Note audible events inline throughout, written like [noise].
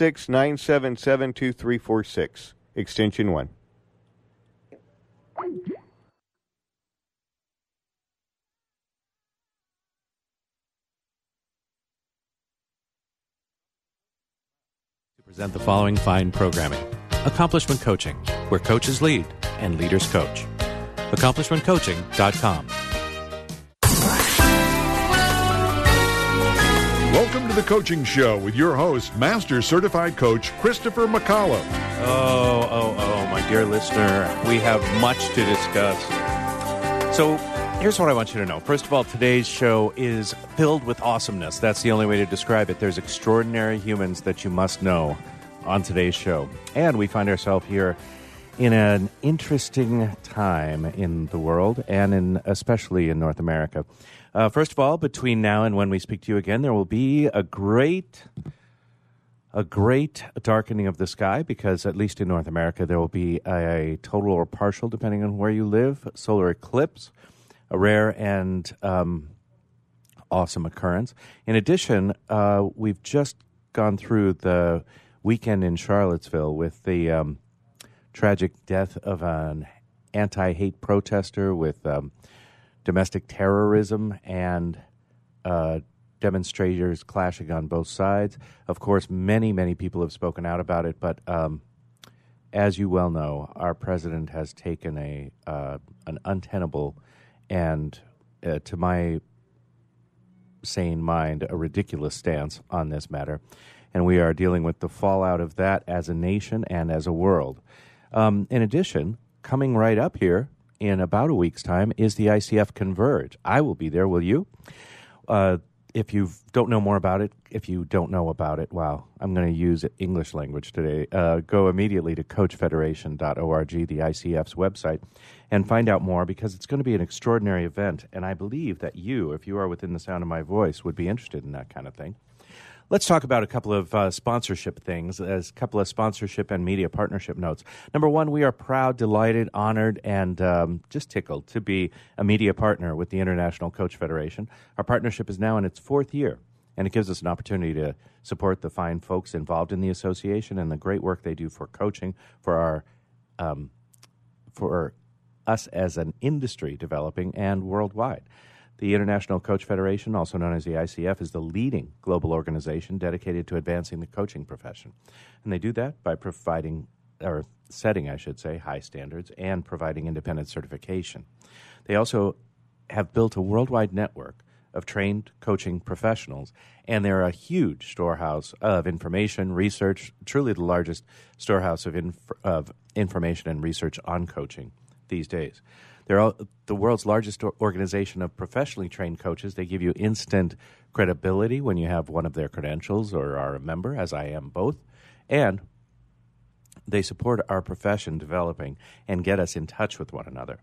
866 977 2346, extension 1. To present the following fine programming Accomplishment Coaching, where coaches lead and leaders coach. AccomplishmentCoaching.com. to the Coaching Show with your host, Master Certified Coach Christopher McAuliffe. Oh, oh, oh, my dear listener, we have much to discuss. So, here's what I want you to know. First of all, today's show is filled with awesomeness. That's the only way to describe it. There's extraordinary humans that you must know on today's show. And we find ourselves here in an interesting time in the world and in especially in North America. Uh, first of all, between now and when we speak to you again, there will be a great a great darkening of the sky because at least in North America there will be a, total or partial, depending on where you live, solar eclipse, a rare and um, awesome occurrence. In addition, uh, we've just gone through the weekend in Charlottesville with the um, tragic death of an anti hate protester with um, domestic terrorism and uh, demonstrators clashing on both sides. Of course, many, many people have spoken out about it, but um, as you well know, our president has taken a uh, an untenable and, uh, to my sane mind, a ridiculous stance on this matter and we are dealing with the fallout of that as a nation and as a world. Um, in addition, coming right up here in about a week's time is the ICF Converge. I will be there. Will you? Uh, if you don't know more about it, if you don't know about it, wow, I'm going to use English language today. Uh, go immediately to coachfederation.org, the ICF's website, and find out more because it's going to be an extraordinary event. And I believe that you, if you are within the sound of my voice, would be interested in that kind of thing. Let's talk about a couple of uh, sponsorship things, as a couple of sponsorship and media partnership notes. Number one, we are proud, delighted, honored, and um, just tickled to be a media partner with the International Coach Federation. Our partnership is now in its fourth year, and it gives us an opportunity to support the fine folks involved in the association and the great work they do for coaching for our um, for us as an industry developing and worldwide. The International Coach Federation, also known as the ICF, is the leading global organization dedicated to advancing the coaching profession. And they do that by providing, or setting, I should say, high standards and providing independent certification. They also have built a worldwide network of trained coaching professionals, and they're a huge storehouse of information, research, truly the largest storehouse of, inf- of information and research on coaching these days. They're the world's largest organization of professionally trained coaches. They give you instant credibility when you have one of their credentials or are a member, as I am both. And they support our profession developing and get us in touch with one another.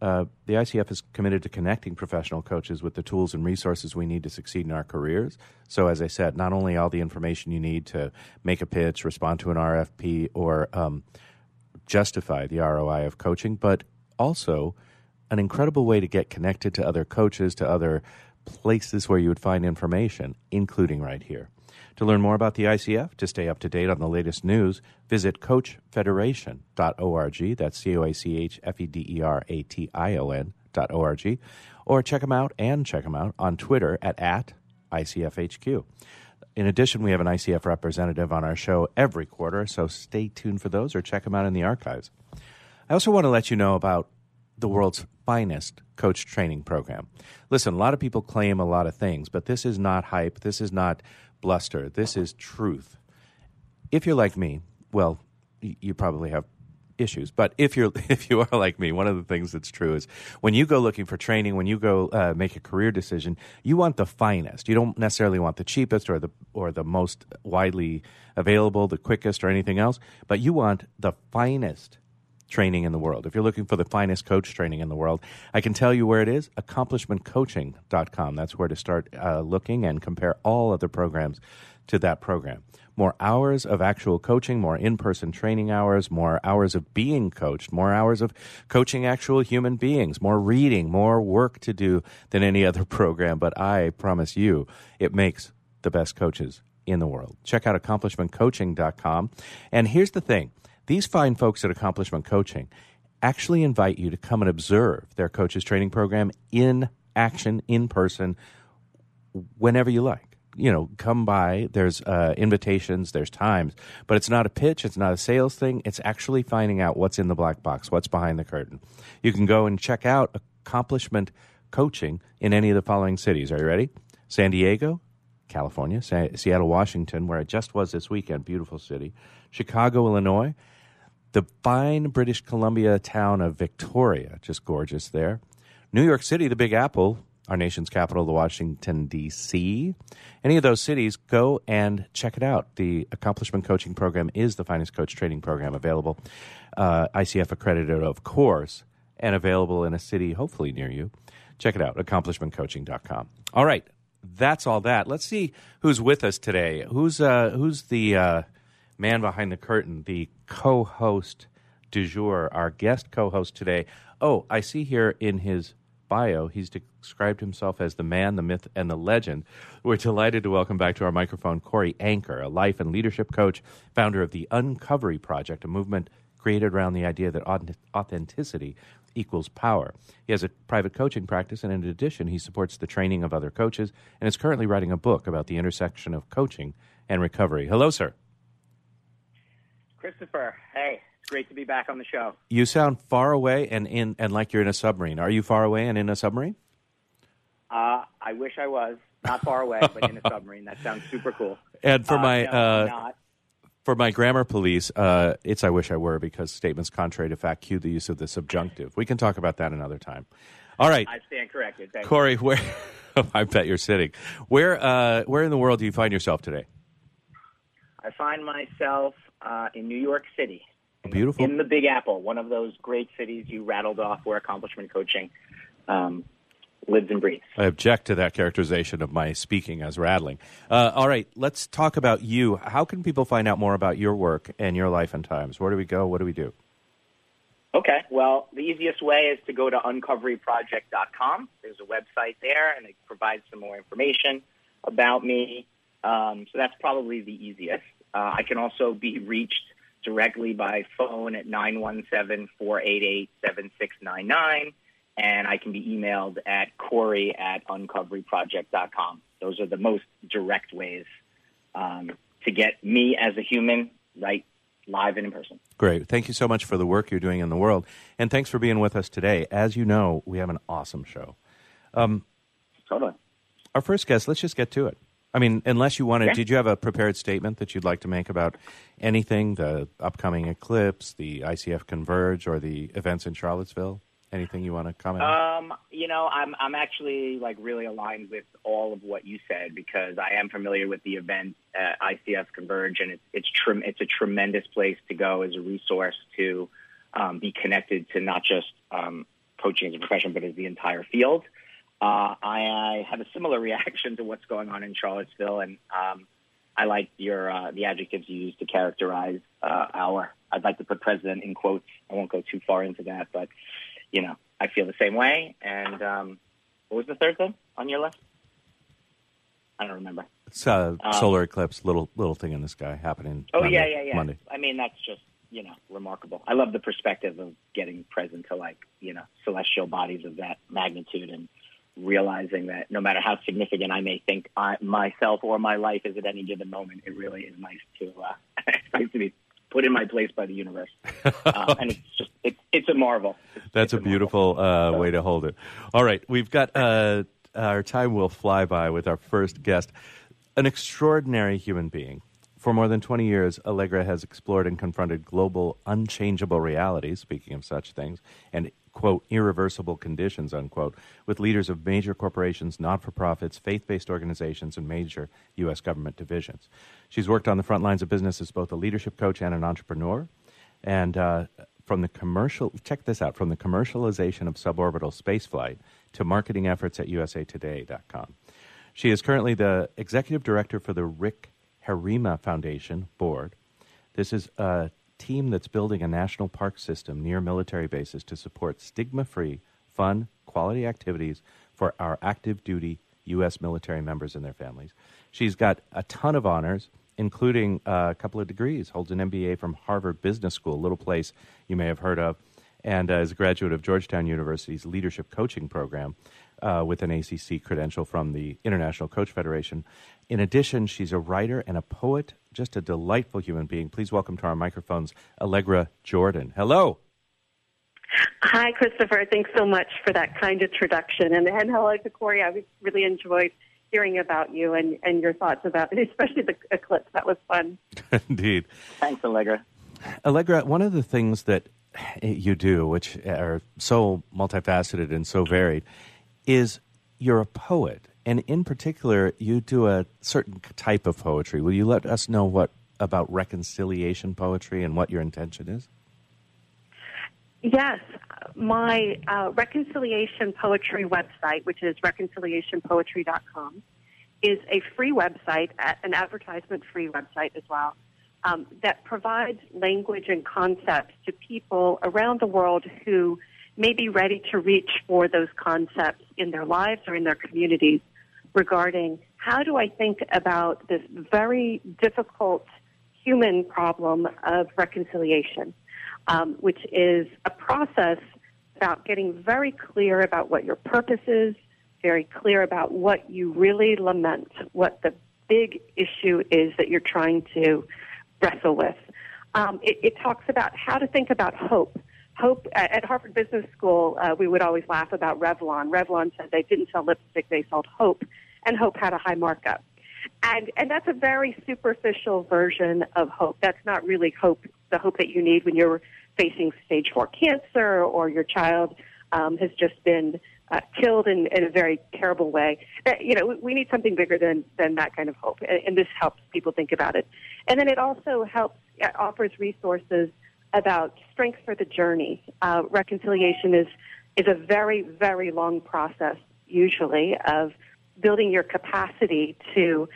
Uh, the ICF is committed to connecting professional coaches with the tools and resources we need to succeed in our careers. So, as I said, not only all the information you need to make a pitch, respond to an RFP, or um, justify the ROI of coaching, but also an incredible way to get connected to other coaches, to other places where you would find information, including right here. To learn more about the ICF, to stay up to date on the latest news, visit coachfederation.org. That's C O A C H F E D E R A T I O N.org. Or check them out and check them out on Twitter at, at ICFHQ. In addition, we have an ICF representative on our show every quarter, so stay tuned for those or check them out in the archives. I also want to let you know about the world's finest coach training program. Listen, a lot of people claim a lot of things, but this is not hype. This is not bluster. This is truth. If you're like me, well, you probably have issues. But if you're [laughs] if you are like me, one of the things that's true is when you go looking for training, when you go uh, make a career decision, you want the finest. You don't necessarily want the cheapest or the or the most widely available, the quickest, or anything else. But you want the finest training in the world. If you're looking for the finest coach training in the world, I can tell you where it is accomplishmentcoaching.com. That's where to start uh, looking and compare all other programs to that program. More hours of actual coaching, more in person training hours, more hours of being coached, more hours of coaching actual human beings, more reading, more work to do than any other [laughs] program. But I promise you, it makes the best coaches in the world. Check out accomplishmentcoaching.com. And here's the thing these fine folks at Accomplishment Coaching actually invite you to come and observe their coaches training program in action, in person, whenever you like you know, come by. There's uh, invitations, there's times, but it's not a pitch. It's not a sales thing. It's actually finding out what's in the black box, what's behind the curtain. You can go and check out accomplishment coaching in any of the following cities. Are you ready? San Diego, California, Sa- Seattle, Washington, where I just was this weekend, beautiful city. Chicago, Illinois, the fine British Columbia town of Victoria, just gorgeous there. New York City, the Big Apple, our nation's capital, the Washington, D.C. Any of those cities, go and check it out. The Accomplishment Coaching Program is the finest coach training program available. Uh, ICF accredited, of course, and available in a city hopefully near you. Check it out, accomplishmentcoaching.com. All right, that's all that. Let's see who's with us today. Who's, uh, who's the uh, man behind the curtain, the co host du jour, our guest co host today? Oh, I see here in his bio, he's described himself as the man, the myth, and the legend. We're delighted to welcome back to our microphone Corey Anker, a life and leadership coach, founder of the Uncovery Project, a movement created around the idea that authenticity equals power. He has a private coaching practice, and in addition, he supports the training of other coaches and is currently writing a book about the intersection of coaching and recovery. Hello, sir. Christopher, hey, it's great to be back on the show. You sound far away and in and like you're in a submarine. Are you far away and in a submarine? Uh, I wish I was not far away, but in a [laughs] submarine. That sounds super cool. And for uh, my no, uh, for my grammar police, uh, it's I wish I were because statements contrary to fact cue the use of the subjunctive. We can talk about that another time. All right, I stand corrected. Thank Corey, you. where [laughs] I bet you're sitting. Where uh, where in the world do you find yourself today? I find myself uh, in New York City. Beautiful. In the Big Apple, one of those great cities you rattled off where accomplishment coaching um, lives and breathes. I object to that characterization of my speaking as rattling. Uh, all right, let's talk about you. How can people find out more about your work and your life and times? Where do we go? What do we do? Okay, well, the easiest way is to go to uncoveryproject.com. There's a website there, and it provides some more information about me. Um, so that's probably the easiest. Uh, I can also be reached directly by phone at 917 488 7699, and I can be emailed at corey at uncoveryproject.com. Those are the most direct ways um, to get me as a human right live and in person. Great. Thank you so much for the work you're doing in the world. And thanks for being with us today. As you know, we have an awesome show. Um, totally. Our first guest, let's just get to it. I mean, unless you wanted, yeah. did you have a prepared statement that you'd like to make about anything, the upcoming eclipse, the ICF Converge, or the events in Charlottesville? Anything you want to comment? On? Um, you know, I'm I'm actually like really aligned with all of what you said because I am familiar with the event at ICF Converge, and it's it's tre- it's a tremendous place to go as a resource to um, be connected to not just um, coaching as a profession, but as the entire field. Uh, I, I have a similar [laughs] reaction to what's going on in Charlottesville, and um, I like your uh, the adjectives you use to characterize uh, our. I'd like to put president in quotes. I won't go too far into that, but you know, I feel the same way. And um, what was the third thing on your list? I don't remember. It's a um, solar eclipse, little little thing in the sky happening. Oh Monday, yeah, yeah, yeah. Monday. I mean, that's just you know remarkable. I love the perspective of getting present to like you know celestial bodies of that magnitude and realizing that no matter how significant I may think I, myself or my life is at any given moment, it really is nice to uh, [laughs] nice to be put in my place by the universe, uh, [laughs] and it's just it's it's a marvel. It's, That's it's a, beautiful uh, so. way to hold it. All right, we've got uh, our time will fly by with our first guest, an extraordinary human being. For more than 20 years, Allegra has explored and confronted global unchangeable realities, speaking of such things, and quote, irreversible conditions, unquote, with leaders of major corporations, not for profits, faith based organizations, and major U.S. government divisions. She's worked on the front lines of business as both a leadership coach and an entrepreneur. And uh, from the commercial, check this out, from the commercialization of suborbital spaceflight to marketing efforts at usatoday.com. She is currently the executive director for the Rick Herrema Foundation board. This is a team that's building a national park system near military bases to support stigma free, fun, quality activities for our active duty U.S. military members and their families. She's got a ton of honors, including uh, a couple of degrees. Holds an MBA from Harvard Business School, a little place you may have heard of, and uh, is a graduate of Georgetown University's Leadership Coaching Program uh, with an ACC credential from the International Coach Federation. In addition, she's a writer and a poet, just a delightful human being. Please welcome to our microphones Allegra Jordan. Hello. Hi, Christopher. Thanks so much for that kind introduction. And, and hello to Corey. I really enjoyed hearing about you and, and your thoughts about it, [laughs] especially the eclipse. That was fun. [laughs] Indeed. Thanks, Allegra. Allegra, one of the things that you do, which are so multifaceted and so varied, is you're a poet. And in particular, you do a certain type of poetry. Will you let us know what about reconciliation poetry and what your intention is? Yes, my uh, reconciliation poetry website, which is reconciliationpoetry.com, is a free website, an advertisement free website as well, um, that provides language and concepts to people around the world who may be ready to reach for those concepts in their lives or in their communities regarding how do I think about this very difficult human problem of reconciliation um, which is a process about getting very clear about what your purpose is, very clear about what you really lament, what the big issue is that you're trying to wrestle with. Um, it, it, talks about how to think about hope. Hope at Harvard Business School, uh, we would always laugh about Revlon. Revlon said they didn't sell lipstick; they sold hope, and hope had a high markup. And and that's a very superficial version of hope. That's not really hope, the hope that you need when you're facing stage four cancer or your child um, has just been uh, killed in, in a very terrible way. Uh, you know, we need something bigger than, than that kind of hope, and, and this helps people think about it. And then it also helps, uh, offers resources about strength for the journey. Uh, reconciliation is, is a very, very long process, usually, of building your capacity to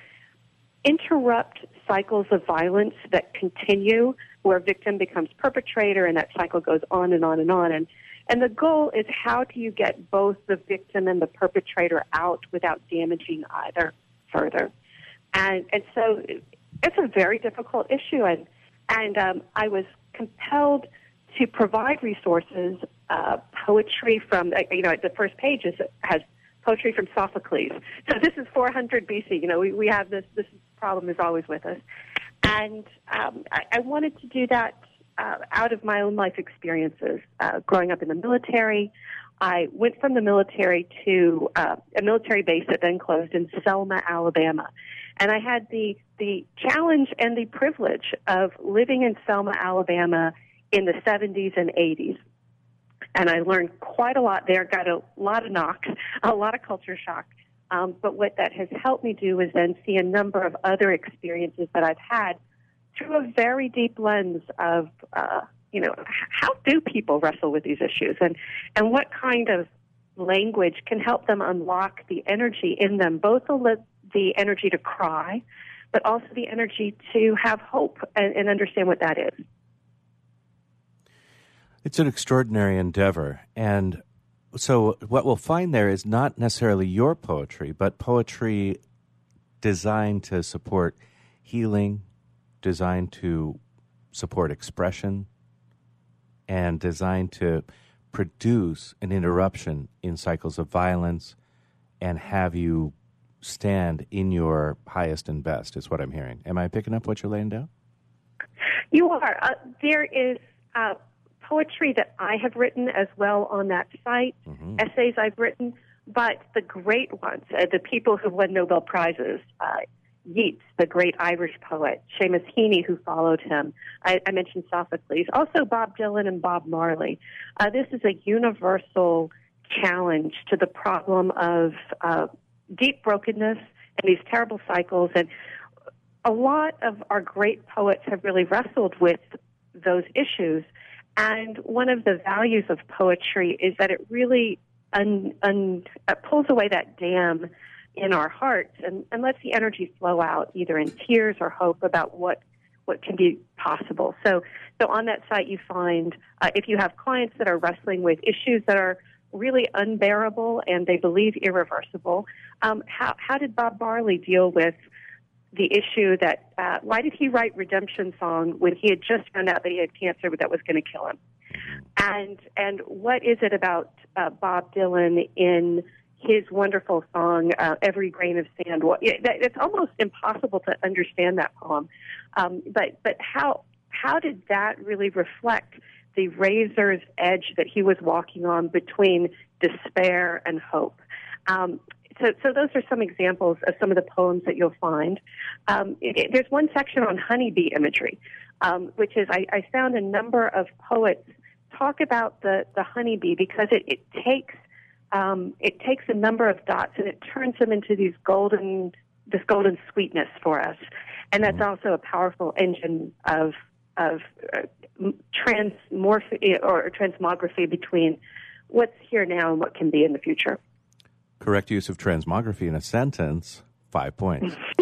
interrupt cycles of violence that continue where victim becomes perpetrator and that cycle goes on and on and on. And, and the goal is how do you get both the victim and the perpetrator out without damaging either further? And, and so it's a very difficult issue. And, and um, I was compelled to provide resources, uh, poetry from, uh, you know, the first page is, has poetry from Sophocles. So this is 400 BC. You know, we, we have this, this problem is always with us. And um, I, I wanted to do that uh, out of my own life experiences. Uh, growing up in the military, I went from the military to uh, a military base that then closed in Selma, Alabama. And I had the, the challenge and the privilege of living in Selma, Alabama in the 70s and 80s. And I learned quite a lot there, got a lot of knocks, [laughs] a lot of culture shock. Um, but what that has helped me do is then see a number of other experiences that I've had through a very deep lens of, uh, you know, how do people wrestle with these issues and, and what kind of language can help them unlock the energy in them, both the, the energy to cry, but also the energy to have hope and, and understand what that is. It's an extraordinary endeavor. And so what we'll find there is not necessarily your poetry, but poetry designed to support healing, designed to support expression, and designed to produce an interruption in cycles of violence and have you stand in your highest and best, is what I'm hearing. Am I picking up what you're laying down? You are. Uh, there is. Uh, poetry that I have written as well on that site, mm-hmm. essays I've written, but the great ones, uh, the people who won Nobel Prizes, uh, Yeats, the great Irish poet, Seamus Heaney, who followed him. I, I mentioned Sophocles. Also, Bob Dylan and Bob Marley. Uh, this is a universal challenge to the problem of uh, deep brokenness and these terrible cycles. And a lot of our great poets have really wrestled with those issues. And one of the values of poetry is that it really un, un, uh, pulls away that dam in our hearts and, and lets the energy flow out either in tears or hope about what what can be possible. So, so on that site, you find uh, if you have clients that are wrestling with issues that are really unbearable and they believe irreversible, um, how, how did Bob Marley deal with the issue that uh, why did he write Redemption Song when he had just found out that he had cancer that was going to kill him? And and what is it about uh, Bob Dylan in his wonderful song uh, "Every Grain of Sand"? It's almost impossible to understand that poem, um, but but how how did that really reflect the razor's edge that he was walking on between despair and hope? Um, so, so those are some examples of some of the poems that you'll find. Um, it, there's one section on honeybee imagery, um, which is I, I, found a number of poets talk about the, the honeybee because it, it takes um, it takes a number of dots and it turns them into these golden this golden sweetness for us, and that's also a powerful engine of of uh, transmorph or transmography between what's here now and what can be in the future. Correct use of transmography in a sentence, five points. [laughs]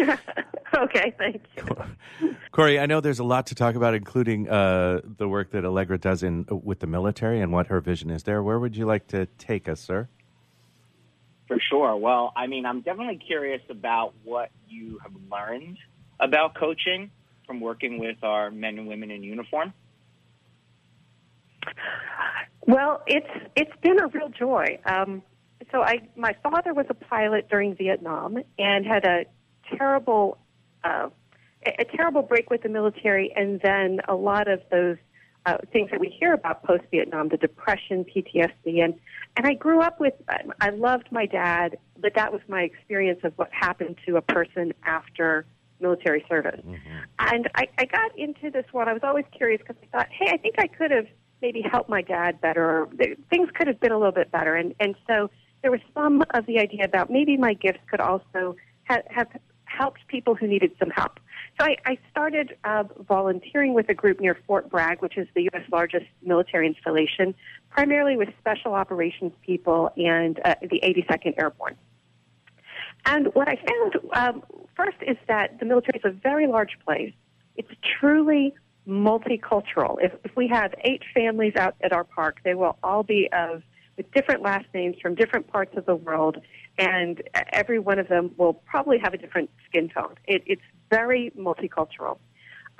okay, thank you. Corey, I know there's a lot to talk about, including uh, the work that Allegra does in with the military and what her vision is there. Where would you like to take us, sir? For sure. Well, I mean, I'm definitely curious about what you have learned about coaching from working with our men and women in uniform. Well, it's it's been a real joy. Um, so I, my father was a pilot during Vietnam and had a terrible, uh, a terrible break with the military, and then a lot of those uh, things that we hear about post Vietnam, the depression, PTSD, and and I grew up with. I loved my dad, but that was my experience of what happened to a person after military service. Mm-hmm. And I, I got into this one. I was always curious because I thought, hey, I think I could have maybe helped my dad better. Or things could have been a little bit better, and and so there was some of the idea about maybe my gifts could also have, have helped people who needed some help. So I, I started uh, volunteering with a group near Fort Bragg, which is the U.S. largest military installation, primarily with special operations people and uh, the 82nd Airborne. And what I found um, first is that the military is a very large place. It's truly multicultural. If, if we have eight families out at our park, they will all be of with different last names from different parts of the world, and every one of them will probably have a different skin tone. It, it's very multicultural.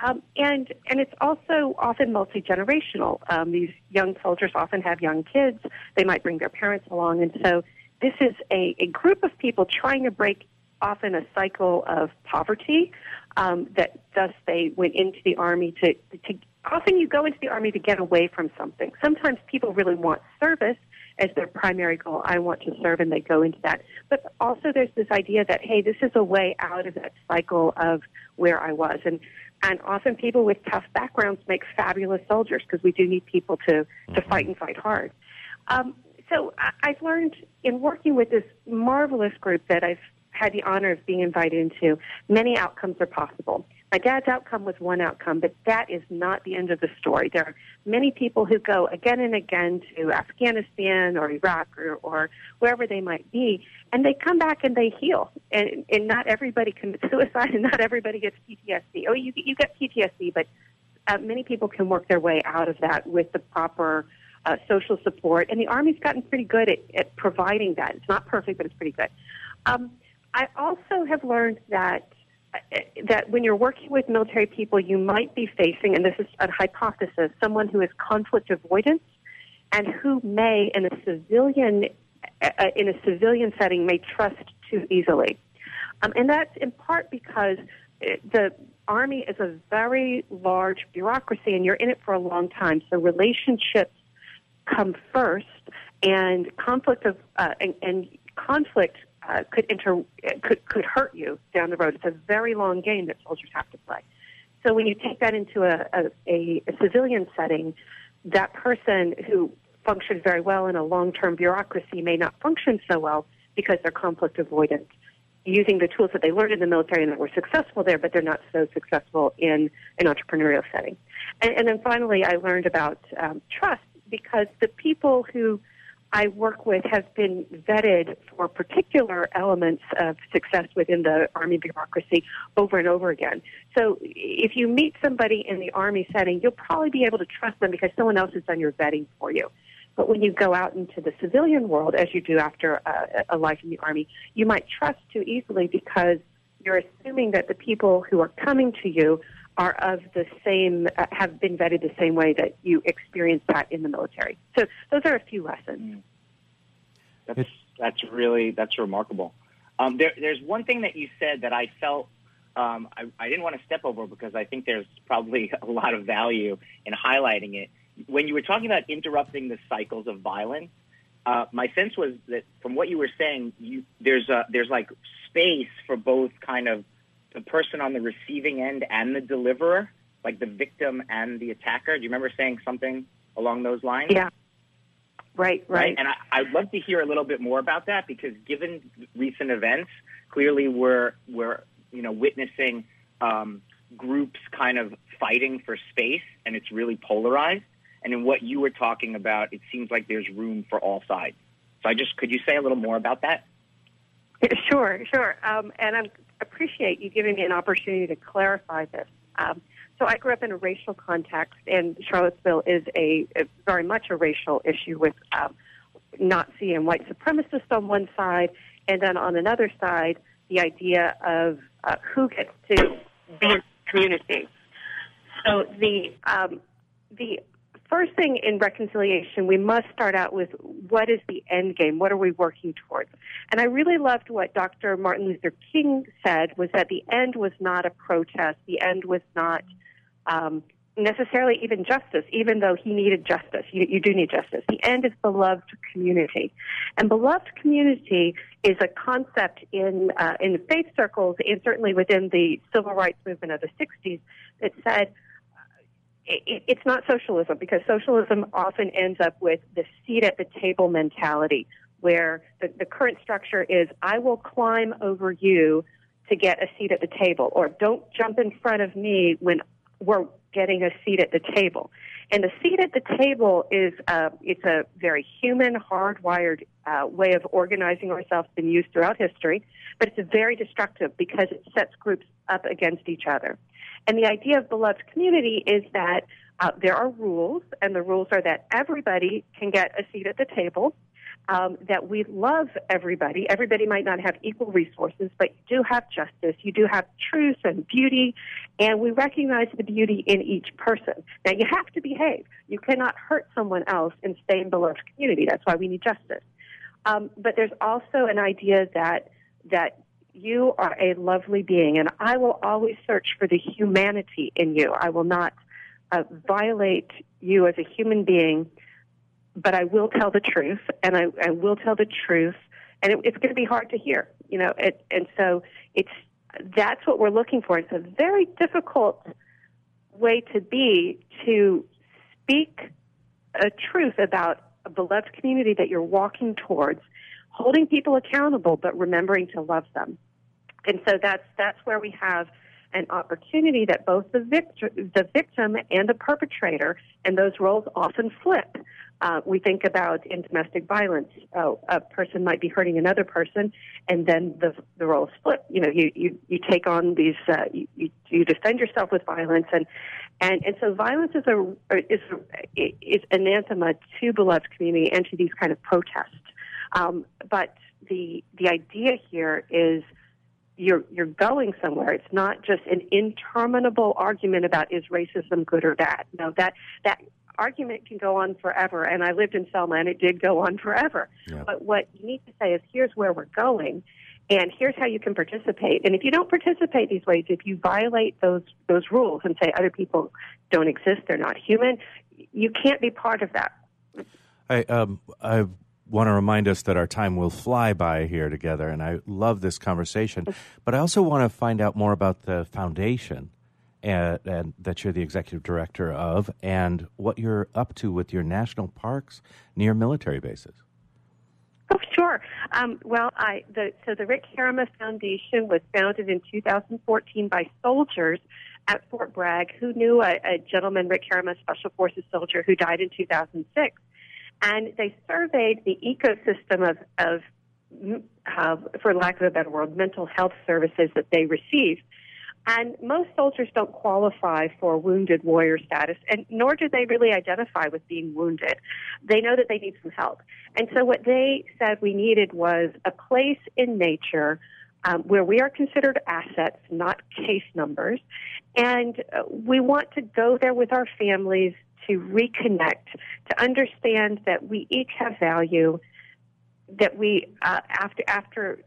Um, and and it's also often multi generational. Um, these young soldiers often have young kids. They might bring their parents along, and so this is a, a group of people trying to break often a cycle of poverty. Um, that thus they went into the army to, to. Often you go into the army to get away from something. Sometimes people really want service, as their primary goal. I want to serve, and they go into that. But also, there's this idea that hey, this is a way out of that cycle of where I was, and and often people with tough backgrounds make fabulous soldiers because we do need people to to fight and fight hard. Um, so I, I've learned in working with this marvelous group that I've had the honor of being invited into. Many outcomes are possible. My dad's outcome was one outcome, but that is not the end of the story. There are many people who go again and again to Afghanistan or Iraq or, or wherever they might be, and they come back and they heal. And, and not everybody commits [laughs] suicide, and not everybody gets PTSD. Oh, you you get PTSD, but uh, many people can work their way out of that with the proper uh, social support. And the Army's gotten pretty good at, at providing that. It's not perfect, but it's pretty good. Um, I also have learned that that when you're working with military people, you might be facing, and this is a hypothesis, someone who is conflict avoidance and who may, in a civilian uh, in a civilian setting, may trust too easily. Um, and that's in part because the Army is a very large bureaucracy, and you're in it for a long time. So relationships come first, and conflict of uh, and, and conflict uh, could inter could could hurt you down the road. It's a very long game that soldiers have to play. So when you take that into a, a, a civilian setting, that person who functioned very well in a long-term bureaucracy may not function so well because they're conflict avoidant, using the tools that they learned in the military and that were successful there, but they're not so successful in an entrepreneurial setting. And, and then finally, I learned about um, trust because the people who I work with have been vetted for particular elements of success within the Army bureaucracy over and over again. So if you meet somebody in the Army setting, you'll probably be able to trust them because someone else has done your vetting for you. But when you go out into the civilian world, as you do after a, a life in the Army, you might trust too easily because you're assuming that the people who are coming to you are of the same, uh, have been vetted the same way that you experienced that in the military. So those are a few lessons. That's that's really that's remarkable. Um, there, there's one thing that you said that I felt um, I, I didn't want to step over because I think there's probably [laughs] a lot of value in highlighting it. When you were talking about interrupting the cycles of violence, uh, my sense was that from what you were saying, you, there's a, there's like space for both kind of the person on the receiving end and the deliverer, like the victim and the attacker. Do you remember saying something along those lines? Yeah. Right, right. And I, I'd love to hear a little bit more about that because given recent events, clearly we're we're you know witnessing um, groups kind of fighting for space, and it's really polarized. And in what you were talking about, it seems like there's room for all sides. So I just could you say a little more about that? [laughs] Sure, sure. Um, and I appreciate you giving me an opportunity to clarify this. Um, so I grew up in a racial context, and Charlottesville is a, a very much a racial issue with um, Nazi and white supremacists on one side, and then on another side, the idea of uh, who gets to be in the community. So the um, the first thing in reconciliation, we must start out with what is the end game? What are we working towards? And I really loved what Dr. Martin Luther King said was that the end was not a protest. The end was not um, necessarily even justice, even though he needed justice. You, you do need justice. The end is beloved community. And beloved community is a concept in, uh, in faith circles and certainly within the civil rights movement of the 60s that said, it's not socialism because socialism often ends up with the seat at the table mentality where the, the current structure is I will climb over you to get a seat at the table or don't jump in front of me when we're getting a seat at the table. And the seat at the table is uh, it's a very human, hardwired uh, way of organizing ourselves, been used throughout history, but it's very destructive because it sets groups up against each other. And the idea of beloved community is that uh, there are rules, and the rules are that everybody can get a seat at the table um, that we love everybody. Everybody might not have equal resources, but you do have justice. You do have truth and beauty, and we recognize the beauty in each person. Now, you have to behave. You cannot hurt someone else and stay in beloved community. That's why we need justice. Um, but there's also an idea that that you are a lovely being, and I will always search for the humanity in you. I will not uh, violate you as a human being but I will tell the truth, and I, I will tell the truth, and it, it's going to be hard to hear, you know. It, and so it's that's what we're looking for. It's a very difficult way to be to speak a truth about a beloved community that you're walking towards, holding people accountable, but remembering to love them. And so that's that's where we have an opportunity that both the victor, the victim and the perpetrator, and those roles often flip. Uh, we think about in domestic violence, uh, a person might be hurting another person, and then the the roles flip. You know, you you, you take on these, uh, you, you defend yourself with violence, and and and so violence is a is is anathema to beloved community and to these kind of protests. Um, but the the idea here is you're you're going somewhere. It's not just an interminable argument about is racism good or bad. No, that that argument can go on forever. And I lived in Selma, and it did go on forever. Yeah. But what you need to say is, here's where we're going, and here's how you can participate. And if you don't participate these ways, if you violate those those rules and say other people don't exist, they're not human, you can't be part of that. I um I want to remind us that our time will fly by here together, and I love this conversation. But I also want to find out more about the foundation and, and, that you're the executive director of, and what you're up to with your national parks near military bases. Oh, sure. Um, well, I, the, so the Rick Herrema Foundation was founded in 2014 by soldiers at Fort Bragg who knew a, a gentleman, Rick Herrema, Special Forces soldier, who died in 2006. And they surveyed the ecosystem of, of uh, for lack of a better word, mental health services that they received. And most soldiers don't qualify for wounded warrior status, and nor do they really identify with being wounded. They know that they need some help. And so what they said we needed was a place in nature um, where we are considered assets, not case numbers. And uh, we want to go there with our families to reconnect, to understand that we each have value, that we, uh, after, after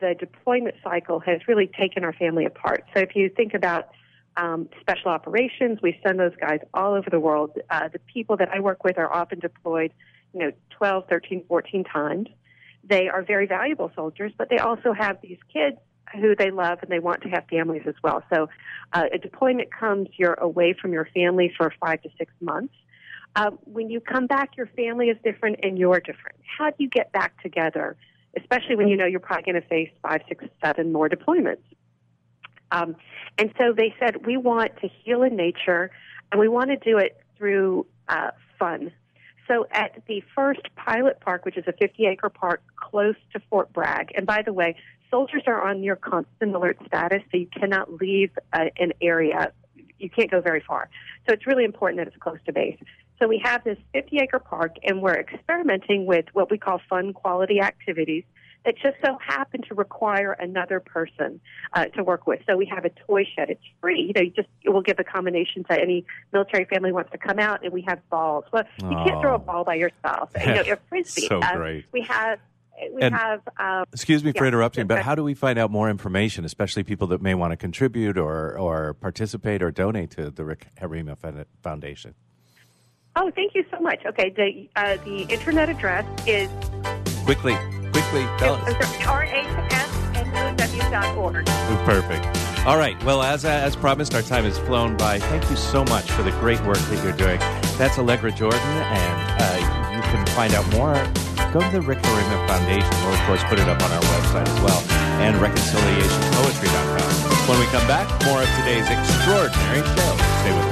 the deployment cycle has really taken our family apart. So if you think about um, special operations, we send those guys all over the world. Uh, the people that I work with are often deployed, you know, 12, 13, 14 times. They are very valuable soldiers, but they also have these kids who they love and they want to have families as well. So uh, a deployment comes, you're away from your family for five to six months. Uh, when you come back, your family is different and you're different. How do you get back together, especially when you know you're probably going to face five, six, seven more deployments? Um, and so they said, we want to heal in nature and we want to do it through uh, fun. So at the first pilot park, which is a 50 acre park close to Fort Bragg, and by the way, soldiers are on your constant alert status, so you cannot leave uh, an area. You can't go very far. So it's really important that it's close to base. So we have this 50 acre park, and we're experimenting with what we call fun quality activities that just so happened to require another person uh, to work with. So we have a toy shed. It's free. You know, you just it will give a combination to any military family wants to come out, and we have balls. Well, you can't throw a ball by yourself. You know, a [laughs] frisbee. so uh, great. We have. We And- have. Um, Excuse me for Yeah. interrupting, but how do we find out more information, especially people that may want to contribute or, or participate or donate to the Rick Herrema Foundation? oh, thank you so much. Okay, the uh, the internet address is Quickly, quickly, tell us. Perfect. All right. Well, as as promised, our time has flown by. Thank you so much for the great work that you're doing. That's Allegra Jordan, and uh, you can find out more. Go to the Rick Herrema Foundation. We'll, of course, put it up on our website as well, and reconciliationpoetry.com. When we come back, more of today's extraordinary show. Stay with us.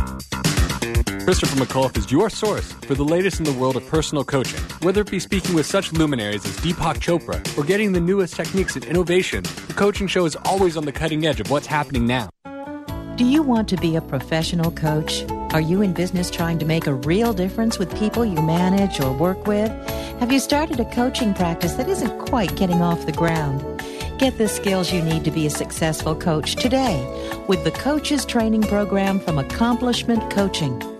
Christopher McAuliffe is your source for the latest in the world of personal coaching. Whether it be speaking with such luminaries as Deepak Chopra or getting the newest techniques and innovation, the coaching show is always on the cutting edge of what's happening now. Do you want to be a professional coach? Are you in business trying to make a real difference with people you manage or work with? Have you started a coaching practice that isn't quite getting off the ground? Get the skills you need to be a successful coach today with the Coaches Training Program from Accomplishment Coaching.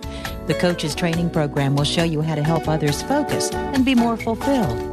The Coaches Training Program will show you how to help others focus and be more fulfilled.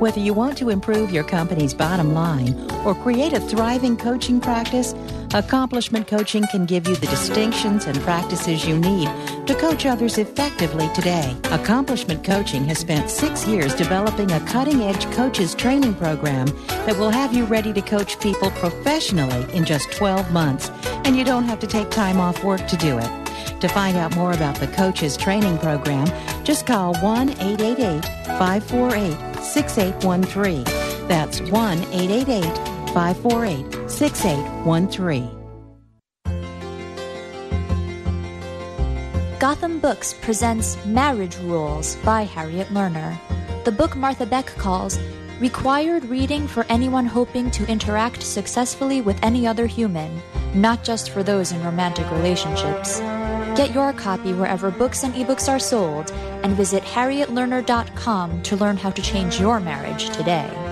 Whether you want to improve your company's bottom line or create a thriving coaching practice, Accomplishment Coaching can give you the distinctions and practices you need to coach others effectively today. Accomplishment Coaching has spent six years developing a cutting edge coaches training program that will have you ready to coach people professionally in just 12 months, and you don't have to take time off work to do it. To find out more about the coach's training program, just call 1 888 548 6813. That's 1 888 548 6813. Gotham Books presents Marriage Rules by Harriet Lerner. The book Martha Beck calls required reading for anyone hoping to interact successfully with any other human, not just for those in romantic relationships. Get your copy wherever books and ebooks are sold and visit harrietlerner.com to learn how to change your marriage today.